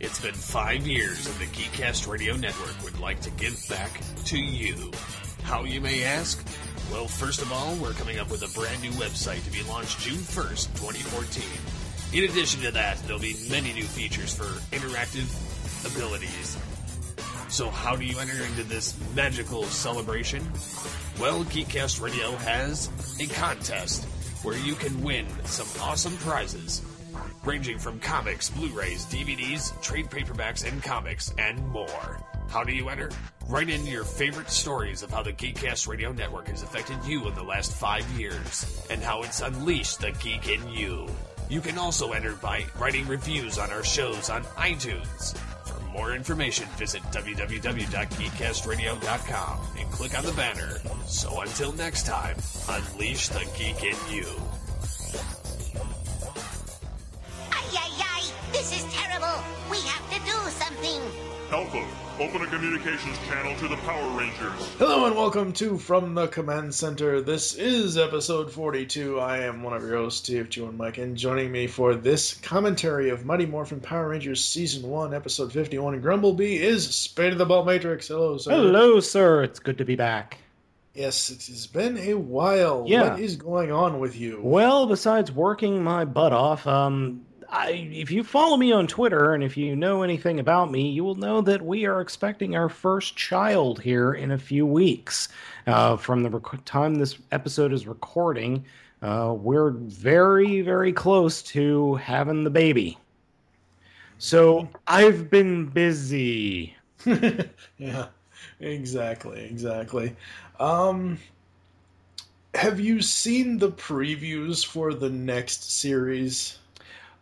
It's been five years, and the Geekcast Radio Network would like to give back to you. How, you may ask? Well, first of all, we're coming up with a brand new website to be launched June 1st, 2014. In addition to that, there'll be many new features for interactive abilities. So, how do you enter into this magical celebration? Well, Geekcast Radio has a contest where you can win some awesome prizes ranging from comics, Blu rays, DVDs, trade paperbacks, and comics, and more. How do you enter? Write in your favorite stories of how the Geekcast Radio Network has affected you in the last five years, and how it's unleashed the geek in you. You can also enter by writing reviews on our shows on iTunes. For more information, visit www.geekcastradio.com and click on the banner. So until next time, unleash the geek in you. This is terrible! We have to do something! Alpha, open a communications channel to the Power Rangers. Hello and welcome to From the Command Center. This is episode 42. I am one of your hosts, TFG1 Mike, and joining me for this commentary of Mighty Morphin Power Rangers Season 1, Episode 51, Grumblebee is Spada of the Ball Matrix. Hello, sir. Hello, sir. It's good to be back. Yes, it has been a while. Yeah. What is going on with you? Well, besides working my butt off, um, I, if you follow me on Twitter and if you know anything about me, you will know that we are expecting our first child here in a few weeks. Uh, from the rec- time this episode is recording, uh, we're very, very close to having the baby. So I've been busy. yeah, exactly, exactly. Um, have you seen the previews for the next series?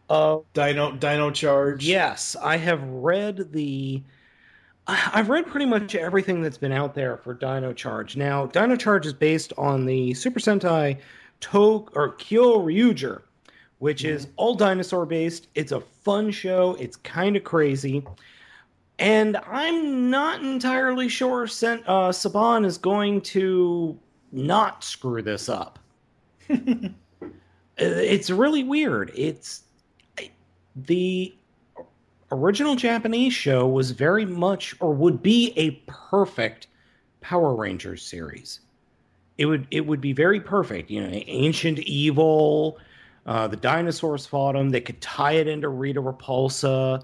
Uh, Dino Dino Charge. Yes, I have read the. I've read pretty much everything that's been out there for Dino Charge. Now, Dino Charge is based on the Super Sentai To or Kyoryuger, which is all dinosaur based. It's a fun show. It's kind of crazy. And I'm not entirely sure Sen- uh, Saban is going to not screw this up. it's really weird. It's the original Japanese show was very much or would be a perfect Power Rangers series. It would it would be very perfect. You know, ancient evil. Uh, the dinosaurs fought them. They could tie it into Rita Repulsa.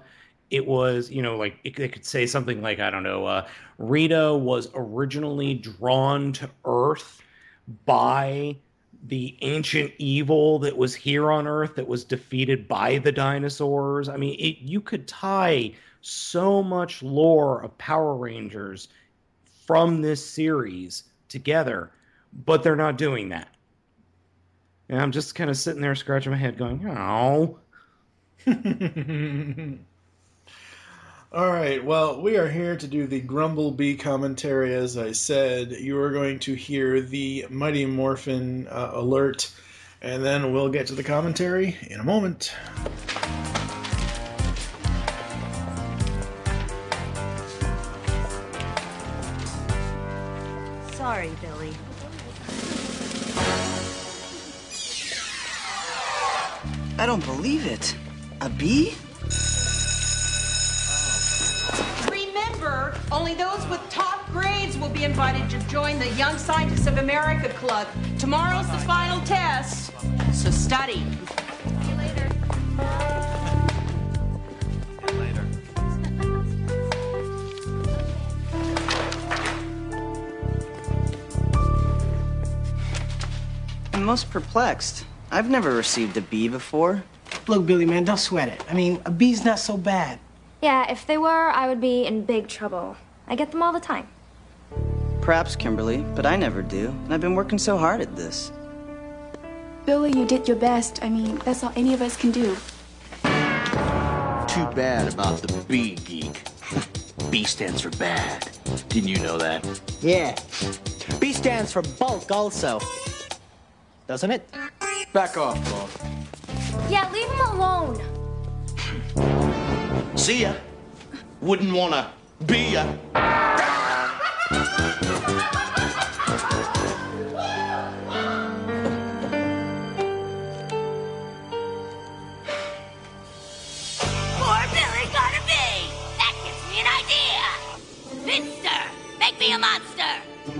It was, you know, like it, they could say something like, I don't know, uh, Rita was originally drawn to Earth by the ancient evil that was here on Earth that was defeated by the dinosaurs. I mean, it, you could tie so much lore of Power Rangers from this series together, but they're not doing that. And I'm just kind of sitting there scratching my head going, oh. All right. Well, we are here to do the Grumblebee commentary. As I said, you are going to hear the Mighty Morphin uh, alert, and then we'll get to the commentary in a moment. Sorry, Billy. I don't believe it. A bee? Only those with top grades will be invited to join the Young Scientists of America Club. Tomorrow's the final test, so study. See you later. later. I'm most perplexed. I've never received a B before. Look, Billy, man, don't sweat it. I mean, a B's not so bad. Yeah, if they were, I would be in big trouble. I get them all the time. Perhaps, Kimberly, but I never do. And I've been working so hard at this. Billy, you did your best. I mean, that's all any of us can do. Too bad about the B geek. B stands for bad. Didn't you know that? Yeah. B stands for bulk also. Doesn't it? Back off, Bob. Yeah, leave him alone. See ya. Wouldn't wanna be ya. Poor Billy got a B. That gives me an idea. Finster, make me a monster.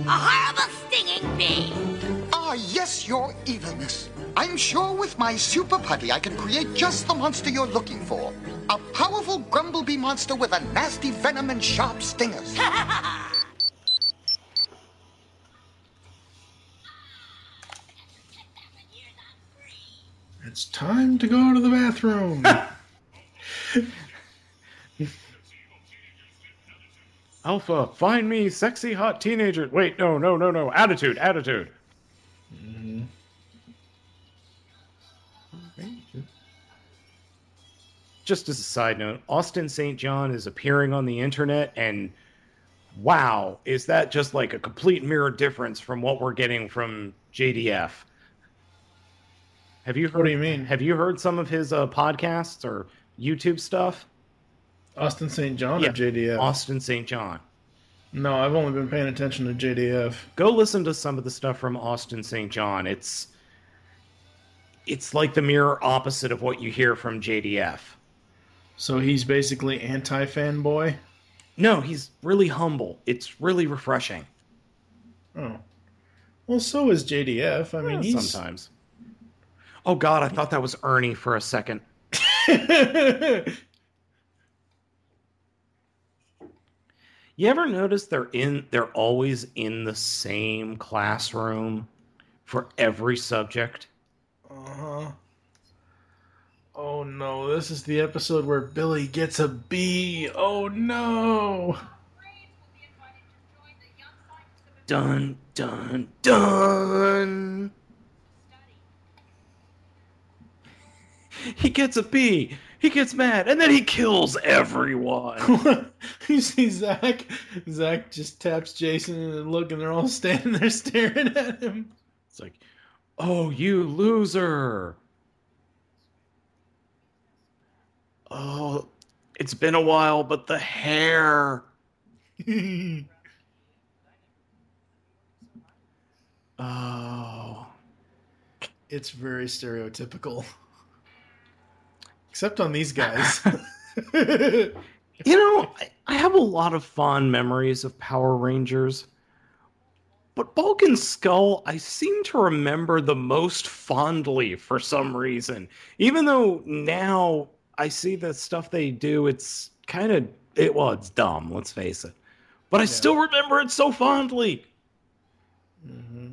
A horrible stinging bee. Ah, yes, your evilness. I'm sure with my super putty I can create just the monster you're looking for. A powerful grumblebee monster with a nasty venom and sharp stingers. It's time to go to the bathroom. Alpha, find me sexy hot teenager. Wait, no, no, no, no. Attitude, attitude. Just as a side note, Austin St. John is appearing on the internet, and wow, is that just like a complete mirror difference from what we're getting from JDF? Have you heard? What do you mean? Have you heard some of his uh, podcasts or YouTube stuff? Austin St. John Yeah, or JDF? Austin St. John. No, I've only been paying attention to JDF. Go listen to some of the stuff from Austin St. John. It's it's like the mirror opposite of what you hear from JDF. So he's basically anti fanboy? No, he's really humble. It's really refreshing. Oh. Well, so is JDF. I mean, he's. sometimes. Oh God, I thought that was Ernie for a second. You ever notice they're in they're always in the same classroom for every subject? Uh huh. Oh no, this is the episode where Billy gets a B. Oh no. Dun dun dun. He gets a B. He gets mad, and then he kills everyone. you see Zach? Zach just taps Jason and look, and they're all standing there staring at him. It's like, oh, you loser. Oh, it's been a while, but the hair. Oh. It's very stereotypical. Except on these guys. You know, I, I have a lot of fond memories of Power Rangers, but Bulk and Skull, I seem to remember the most fondly for some reason. Even though now I see the stuff they do, it's kind of it. Well, it's dumb. Let's face it. But I still remember it so fondly. hmm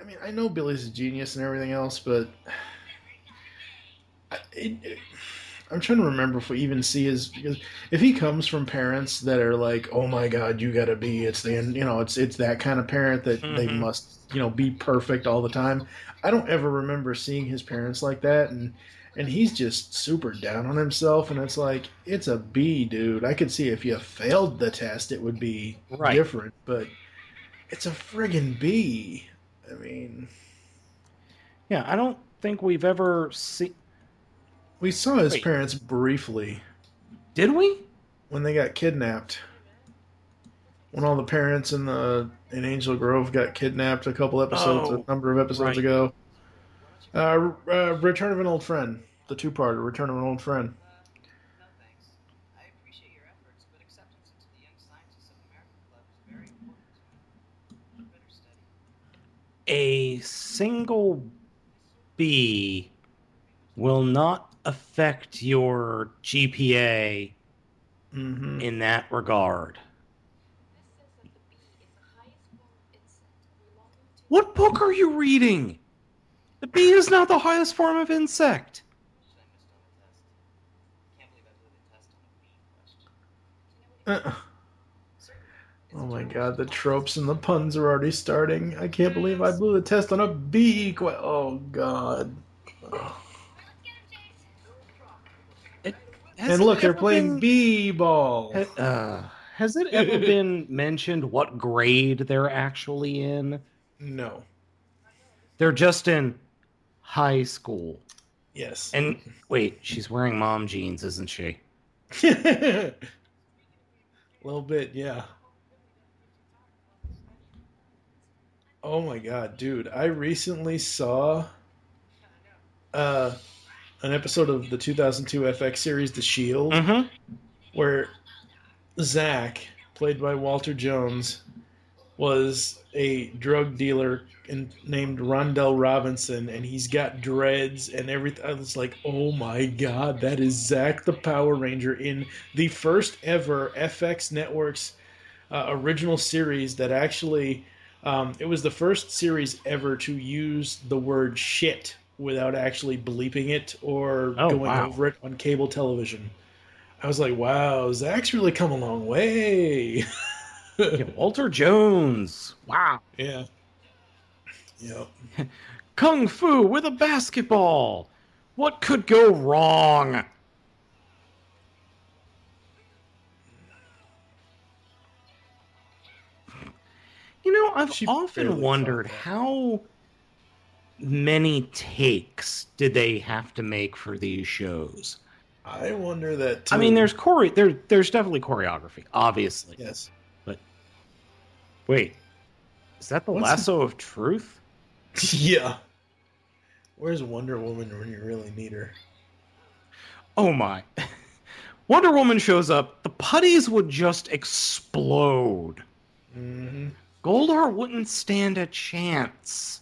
I mean, I know Billy's a genius and everything else, but it, it- I'm trying to remember if we even see his because if he comes from parents that are like, "Oh my God, you gotta be," it's the you know, it's it's that kind of parent that they Mhm. must you know be perfect all the time. I don't ever remember seeing his parents like that, and and he's just super down on himself, and it's like it's a B, dude. I could see if you failed the test, it would be Right. different, but it's a friggin' B. I mean, Yeah, I don't think we've ever seen. We saw his Wait. parents briefly Did we? when they got kidnapped. When all the parents in the in Angel Grove got kidnapped a couple episodes, Oh, a number of episodes right. ago. Uh, uh, Return of an Old Friend, the two-parter, Return of an Old Friend. a single B will not affect your GPA in that regard. What book are you reading? The bee is not the highest form of insect. Uh, oh my god, the tropes and the puns are already starting. I can't believe I blew the test on a bee. Oh god. Has and look, they're playing been- bee ball. Uh, has it ever been mentioned what grade they're actually in? No. They're just in high school. Yes. And wait, she's wearing mom jeans, isn't she? A little bit, yeah. Oh my god, dude! I recently saw uh, an episode of the 2002 FX series The Shield, Mm-hmm. where Zach, played by Walter Jones, was a drug dealer in, named Rondell Robinson, and he's got dreads and everything. I was like, oh my god, that is Zach the Power Ranger in the first ever FX Networks uh, original series that actually. Um, it was the first series ever to use the word shit without actually bleeping it or Oh, going wow. over it on cable television. I was like, wow, Zach's really come a long way. Yeah, Walter Jones. Wow. Yeah. Yep. Kung Fu with a basketball. What could go wrong? You know, I've often wondered how many takes did they have to make for these shows? I wonder that. Too. I mean, there's chore- there, there's definitely choreography, obviously. Yes. But wait, is that the What's- lasso of truth? yeah. Where's Wonder Woman when you really need her? Oh my. Wonder Woman shows up, the putties would just explode. Mm-hmm. Goldar wouldn't stand a chance.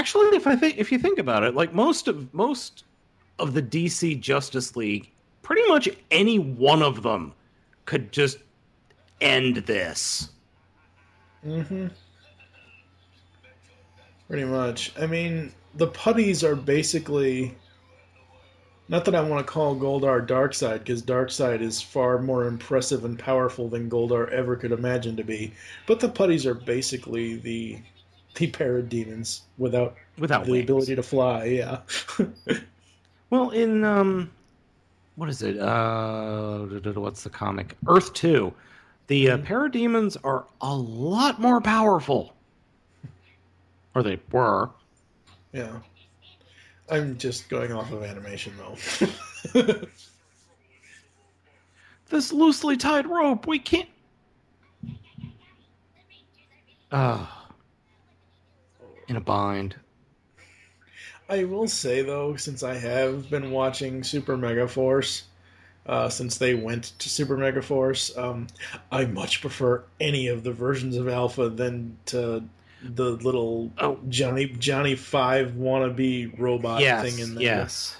Actually, if I think if you think about it, like most of most of the DC Justice League, pretty much any one of them could just end this. Mm-hmm. Pretty much. I mean, the putties are basically. Not that I want to call Goldar Darkseid, because Darkseid is far more impressive and powerful than Goldar ever could imagine to be. But the putties are basically the the parademons without Without the wings. ability to fly. Yeah. Well, in um, what is it? Uh, what's the comic? Earth Two. The uh, parademons are a lot more powerful, or they were. yeah. I'm just going off of animation though. This loosely tied rope, we can't. Ah, in a bind. I will say though, since I have been watching Super Megaforce, uh, since they went to Super Megaforce, um, I much prefer any of the versions of Alpha than to the little Johnny Johnny Five wannabe robot yes, thing in there. yes.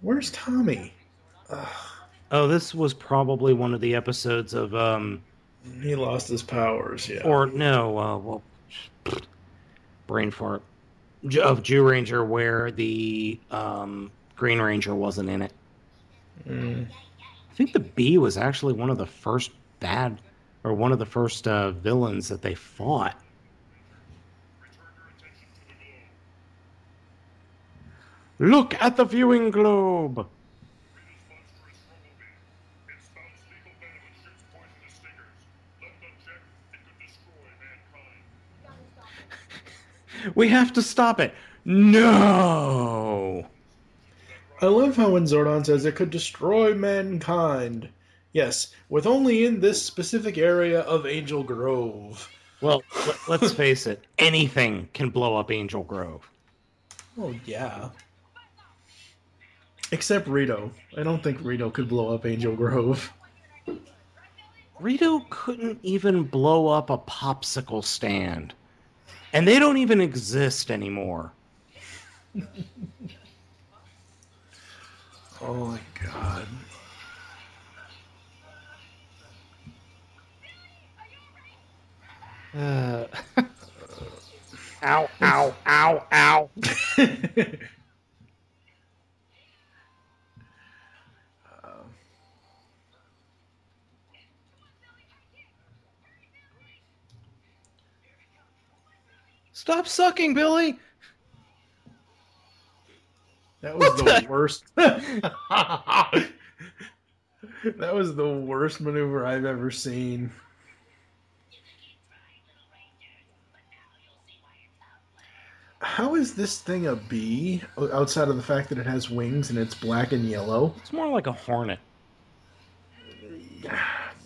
Where's Tommy? Oh, this was probably one of the episodes of um, He lost his powers. Yeah. or no, uh, well, brain fart of Zyuranger where the um, Green Ranger wasn't in it. Mm. I think the Bee was actually one of the first bad, or one of the first uh, villains that they fought. Look at the viewing globe. We have to stop it. No. I love how when Zordon says it could destroy mankind. Yes, with only in this specific area of Angel Grove. Well, let- let's face it. Anything can blow up Angel Grove. Oh yeah. Except Rito. I don't think Rito could blow up Angel Grove. Rito couldn't even blow up a popsicle stand and they don't even exist anymore. oh my god. Uh, ow, ow, ow, ow. Stop sucking, Billy. That was the worst. that was the worst maneuver I've ever seen. How is this thing a bee outside of the fact that it has wings and it's black and yellow? It's more like a hornet.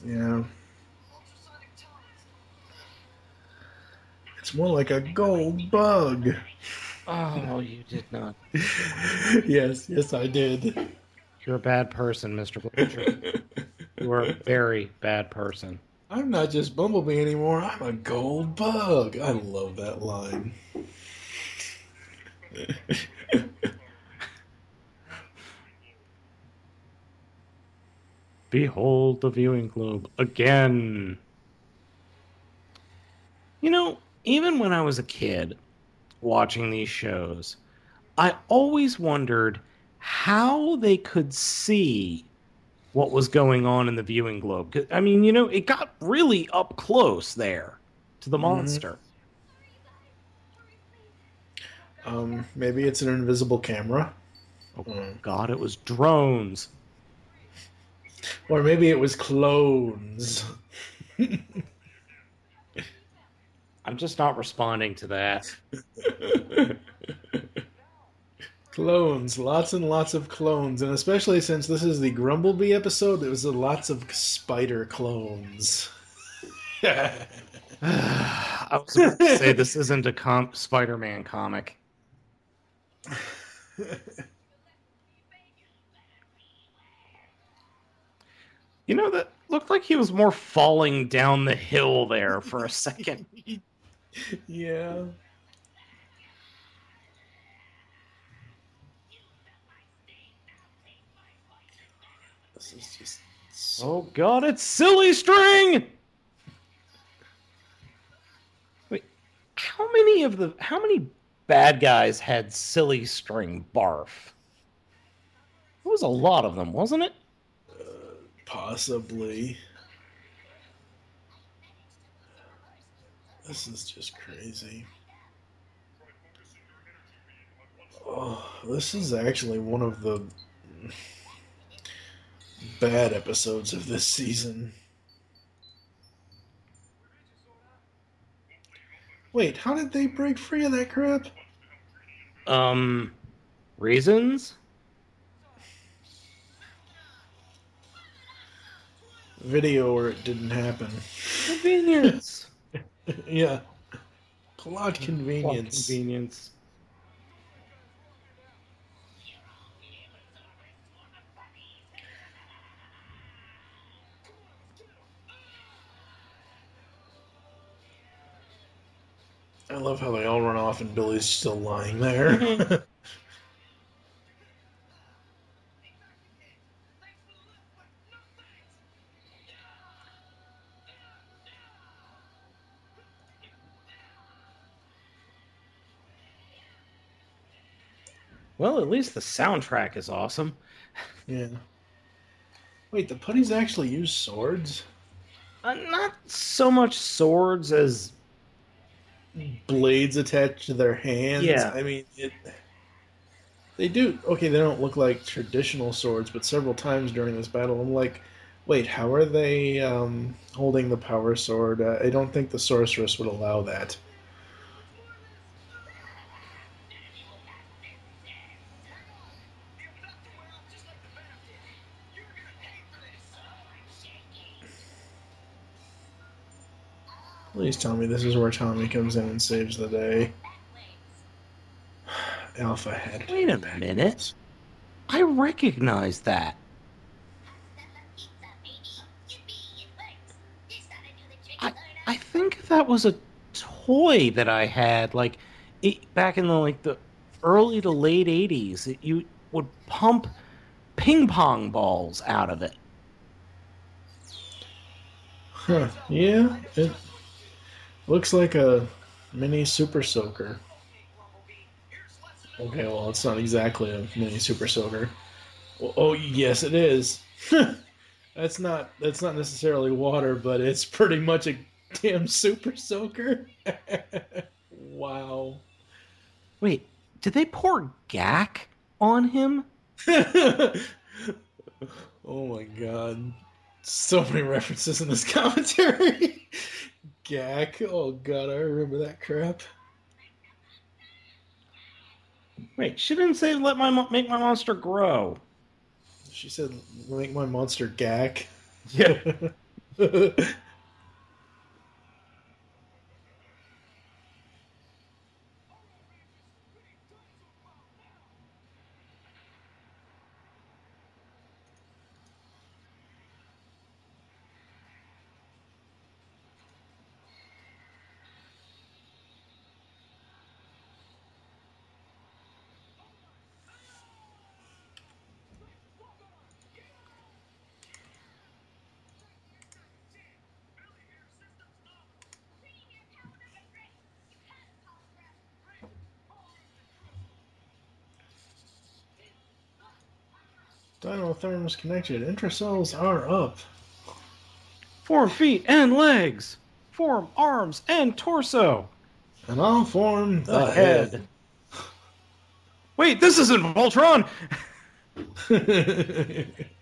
Yeah. It's more like a gold bug. Oh, you did not. yes, yes, I did. You're a bad person, Mr. Blanchard. you are a very bad person. I'm not just Bumblebee anymore. I'm a gold bug. I love that line. Behold the viewing globe again. You know, even when I was a kid watching these shows, I always wondered how they could see what was going on in the viewing globe. I mean, you know, it got really up close there to the monster. Um, maybe it's an invisible camera. Oh, God, it was drones. Or maybe it was clones. I'm just not responding to that. Clones, lots and lots of clones, and especially since this is the Grumblebee episode, there was lots of spider clones. I was about to say this isn't a com- Spider-Man comic. You know that looked like he was more falling down the hill there for a second. yeah. This is just Oh god, it's silly string. Wait, how many of the how many bad guys had silly string barf? It was a lot of them, wasn't it? Uh, possibly. This is just crazy. Oh, this is actually one of the bad episodes of this season. Wait, how did they break free of that crap? Um, reasons? Video or it didn't happen. Convenience. yeah. Plot convenience. convenience. I love how they all run off and Billy's still lying there. Well, at least the soundtrack is awesome. yeah. Wait, the putties actually use swords? Uh, not so much swords as Blades attached to their hands? Yeah. I mean, it. They do. Okay, they don't look like traditional swords, but several times during this battle, I'm like, wait, how are they um, holding the power sword? Uh, I don't think the sorceress would allow that. Please tell me this is where Tommy comes in and saves the day. Alpha head. Wait a minute. I recognize that. I, I think that was a toy that I had, like it, back in the like the early to late '80s. It, you would pump ping pong balls out of it. Huh. Yeah. It, Looks like a mini super soaker. Okay, well, it's not exactly a mini super soaker. Well, oh, yes, it is. that's not that's not necessarily water, but it's pretty much a damn super soaker. wow. Wait, did they pour gack on him? oh my god. So many references in this commentary. Gak. Oh god, I remember that crap. Wait, she didn't say let my mo- make my monster grow. She said make my monster gak. Yeah. Dynotherms connected. Infracells are up. Form feet and legs. Form arms and torso. And I'll form the, The head. head. Wait, this isn't Voltron.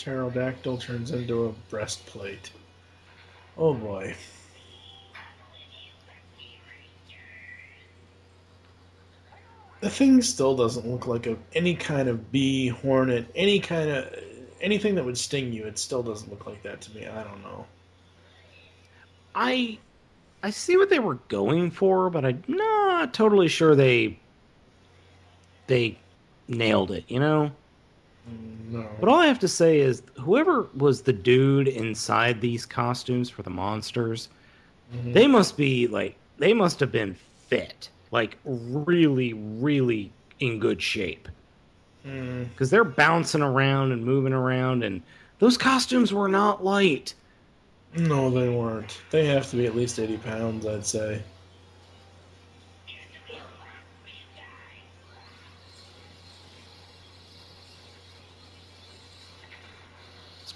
pterodactyl turns into a breastplate. Oh boy. The thing still doesn't look like a, any kind of bee, hornet, any kind of anything that would sting you. It still doesn't look like that to me. I don't know. I I see what they were going for, but I'm not totally sure they they nailed it, you know? No. But all I have to say is whoever was the dude inside these costumes for the monsters, Mhm. they must be like they must have been fit. Like really, really in good shape. Mm. Because they're bouncing around and moving around and those costumes were not light. No, they weren't. They have to be at least 80 pounds, I'd say.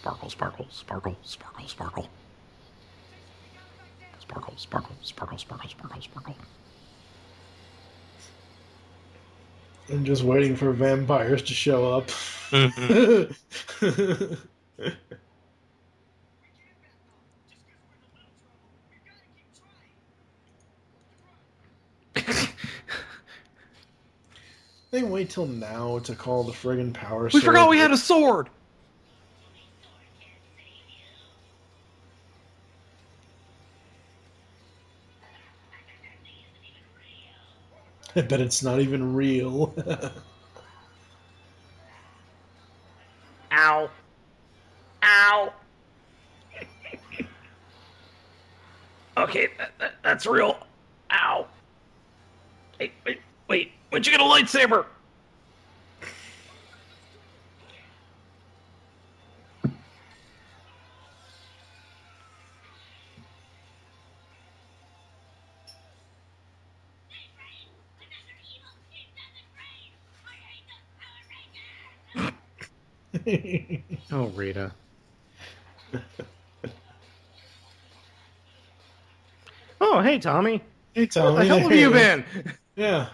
Sparkle, sparkle, sparkle, sparkle, sparkle. Sparkle, sparkle, sparkle, sparkle, sparkle, sparkle. I'm just waiting for vampires to show up. they wait till now to call the friggin' power We sword. forgot we had a sword. I bet it's not even real. Ow. Ow. okay, that, that, that's real. Ow. Wait, wait, wait. When'd you get a lightsaber? Oh, Rita. oh, hey, Tommy. Hey, Where Tommy. the hell have you been? yeah.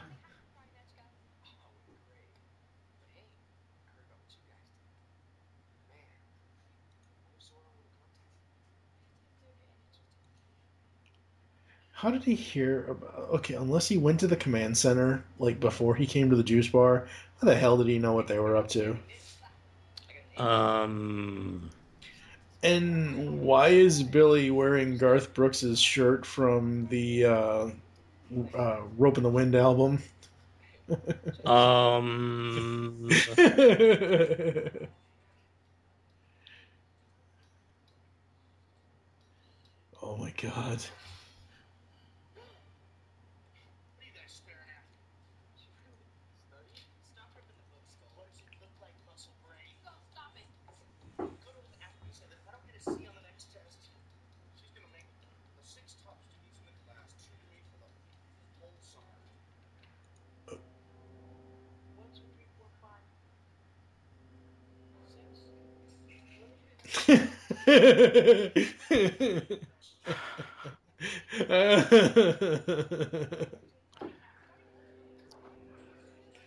How did he hear about? Okay, unless he went to the command center like before he came to the juice bar, how the hell did he know what they were up to? Um. And why is Billy wearing Garth Brooks's shirt from the uh, uh, Ropin' the Wind album? Um. oh my god.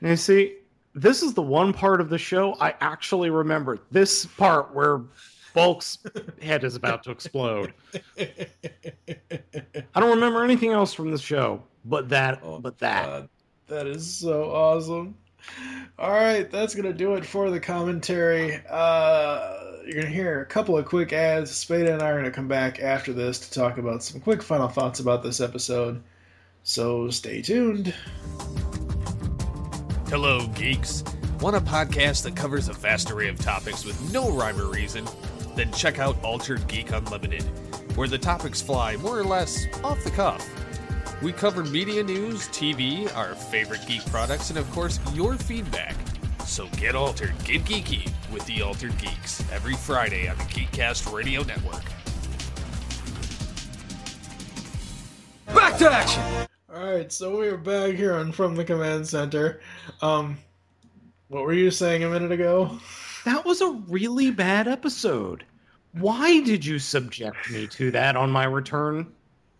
You see, this is the one part of the show I actually remember. This part where Bulk's head is about to explode. I don't remember anything else from the show, but that, but that. God, that is so awesome. All right, that's gonna do it for the commentary. Uh, you're gonna hear a couple of quick ads. Spada and I are gonna come back after this to talk about some quick final thoughts about this episode. So stay tuned. Hello, geeks. Want a podcast that covers a vast array of topics with no rhyme or reason? Then check out Altered Geek Unlimited, where the topics fly more or less off the cuff. We cover media news, TV, our favorite geek products, and of course, your feedback. So get altered, get geeky with the Altered Geeks every Friday on the Geekcast Radio Network. Back to action. All right, so we are back here on From the Command Center. Um, what were you saying a minute ago? That was a really bad episode. Why did you subject me to that on my return?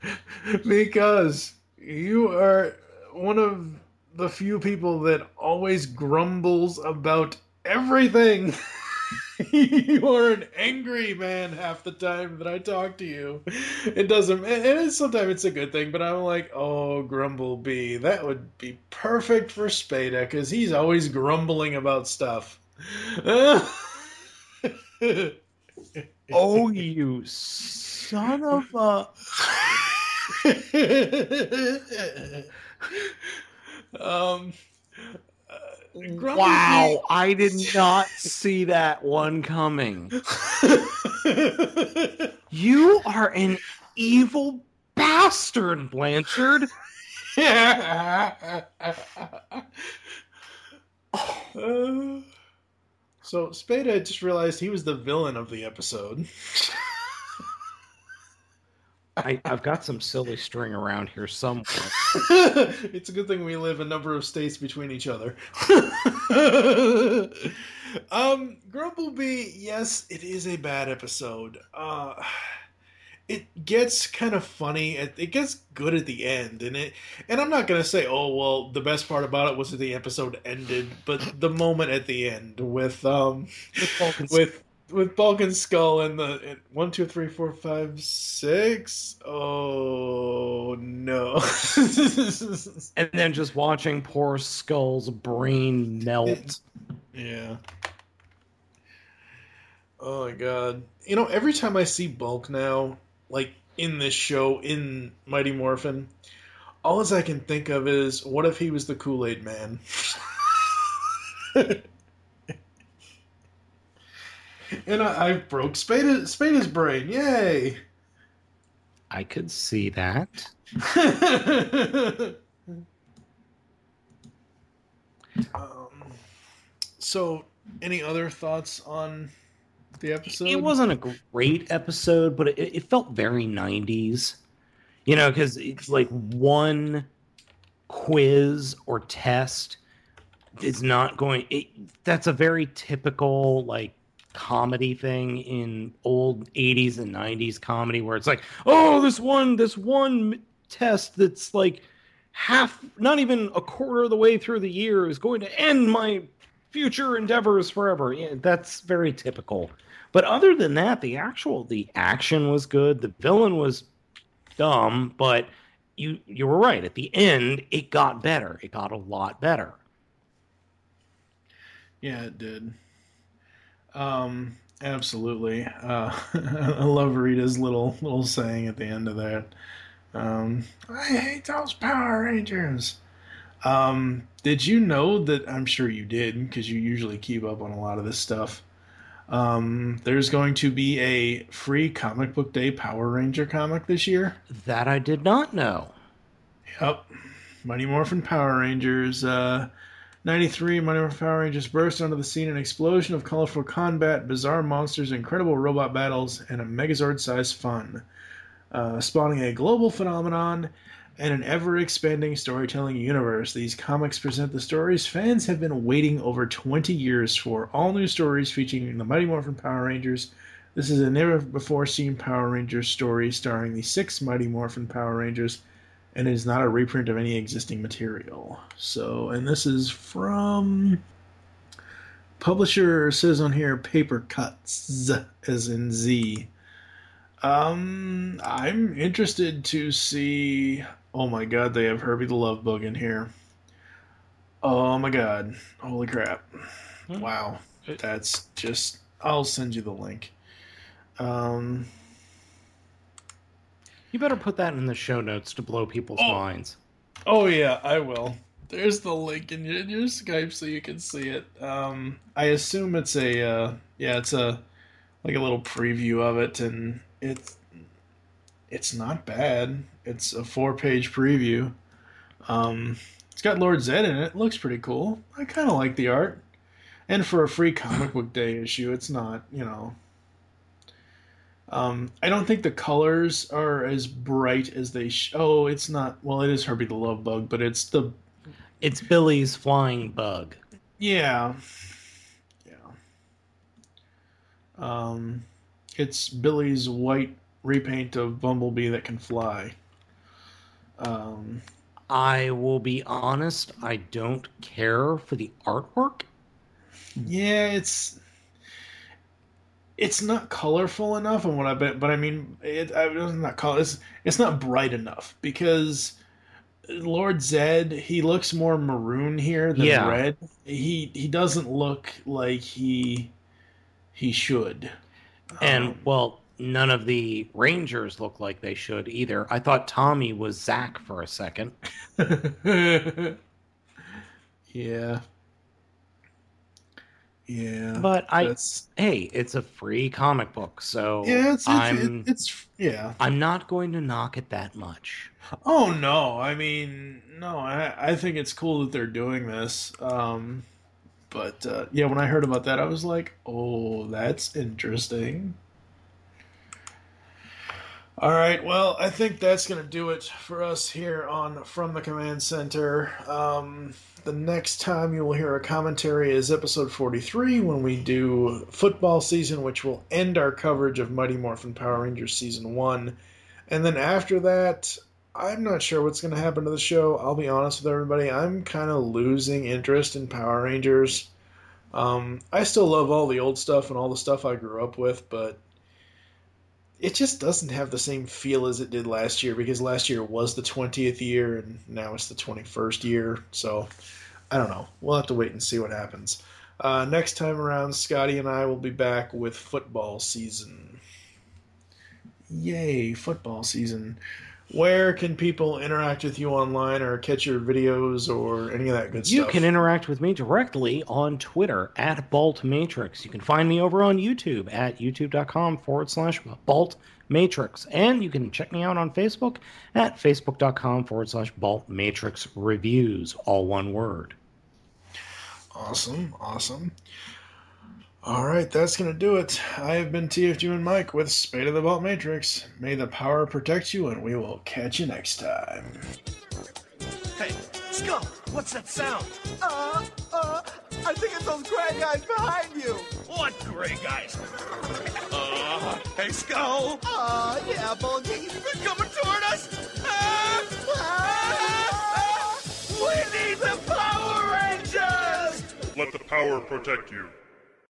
because you are one of the few people that always grumbles about everything. you are an angry man half the time that I talk to you. It doesn't, and it's, sometimes it's a good thing, but I'm like, oh, Grumblebee, that would be perfect for Spada because he's always grumbling about stuff. oh, you son of a. um. Grumpy wow, Pete- I did not see that one coming. you are an evil bastard, Blanchard. Uh, so Spada just realized he was the villain of the episode. I, I've got some silly string around here somewhere. it's a good thing we live a number of states between each other. um, Grumblebee, yes, it is a bad episode. Uh, it gets kind of funny. It, it gets good at the end, and it. And I'm not gonna say, oh well, the best part about it was that the episode ended, but the moment at the end with um with with Bulk and Skull and the and one, two, three, four, five, six. Oh no! and then just watching poor Skull's brain melt. yeah. Oh my god! You know, every time I see Bulk now, like in this show in Mighty Morphin, all as I can think of is, what if he was the Kool Aid Man? and I, I broke Spada, Spada's brain. Yay! I could see that. um, so, any other thoughts on the episode? It wasn't a great episode, but it, it felt very 90s. You know, because it's like one quiz or test is not going. It, that's a very typical, like, comedy thing in old 80s and 90s comedy where it's like, oh, this one, this one test that's like half, not even a quarter of the way through the year is going to end my future endeavors forever. Yeah, that's very typical. But other than that, the actual the action was good. The villain was dumb, but you you were right. At the end, it got better. It got a lot better. Yeah, it did. Um, absolutely. Uh, I love Rita's little little saying at the end of that. Um, I hate those Power Rangers. Um, did you know that? I'm sure you did because you usually keep up on a lot of this stuff. Um, there's going to be a free comic book day Power Ranger comic this year. That I did not know. Yep. Mighty Morphin Power Rangers. Uh, 93 Mighty Morphin Power Rangers burst onto the scene an explosion of colorful combat, bizarre monsters, incredible robot battles, and a Megazord sized fun. Uh, spawning a global phenomenon and an ever expanding storytelling universe. These comics present the stories fans have been waiting over 20 years for. All new stories featuring the Mighty Morphin Power Rangers. This is a never before seen Power Rangers story starring the six Mighty Morphin Power Rangers and it is not a reprint of any existing material. So, and this is from publisher says on here paper cuts as in Z. Um, I'm interested to see. Oh my god, they have Herbie the Love Bug in here. Oh my god, holy crap! Wow, that's just. I'll send you the link. Um, You better put that in the show notes to blow people's minds. Oh yeah, I will. There's the link in your, in your Skype so you can see it. Um, I assume it's a uh, yeah, it's a like a little preview of it, and it's it's not bad. It's a four page preview. Um, it's got Lord Zedd in it. it looks pretty cool. I kind of like the art, and for a free comic book day issue, it's not you know. Um, I don't think the colors are as bright as they. Sh- oh, it's not. Well, it is Herbie the Love Bug, but it's the. It's Billy's flying bug. Yeah. Yeah. Um, it's Billy's white repaint of Bumblebee that can fly. Um, I will be honest, I don't care for the artwork. yeah, it's it's not colorful enough, and what I but I mean, it, I, it's not color. It's it's not bright enough because Lord Zedd he looks more maroon here than Yeah. red. He he doesn't look like he he should. And Um, well, none of the Rangers look like they should either. I thought Tommy was Zach for a second. yeah. Yeah. But I that's- hey, it's a free comic book, so Yeah, it's- it's- I'm it- it's- yeah. I'm not going to knock it that much. Oh no! I mean, no. I I think it's cool that they're doing this. Um, but uh, yeah, when I heard about that, I was like, "Oh, that's interesting." All right. Well, I think that's gonna do it for us here on From the Command Center. Um, the next time you will hear a commentary is episode forty-three when we do football season, which will end our coverage of Mighty Morphin Power Rangers season one. And then after that, I'm not sure what's going to happen to the show. I'll be honest with everybody. I'm kind of losing interest in Power Rangers. Um, I still love all the old stuff and all the stuff I grew up with, but it just doesn't have the same feel as it did last year because last year was the 20th year and now it's the 21st year. So I don't know. We'll have to wait and see what happens. Uh, next time around, Scotty and I will be back with football season. Yay, football season. Where can people interact with you online or catch your videos or any of that good You stuff? You can interact with me directly on Twitter at Vault Matrix. You can find me over on YouTube at youtube.com forward slash Vault Matrix. And you can check me out on Facebook at facebook.com forward slash Vault Matrix Reviews, all one word. Awesome, awesome. All right, that's going to do it. I have been TFG and Mike with Spade of the Vault Matrix. May the power protect you, and we will catch you next time. Hey, Skull, what's that sound? Uh, uh, I think it's those gray guys behind you. What gray guys? Uh, hey, Skull. Uh, yeah, Bulgy. They're coming toward us. Ah! Ah! We need the Power Rangers! Let the power protect you.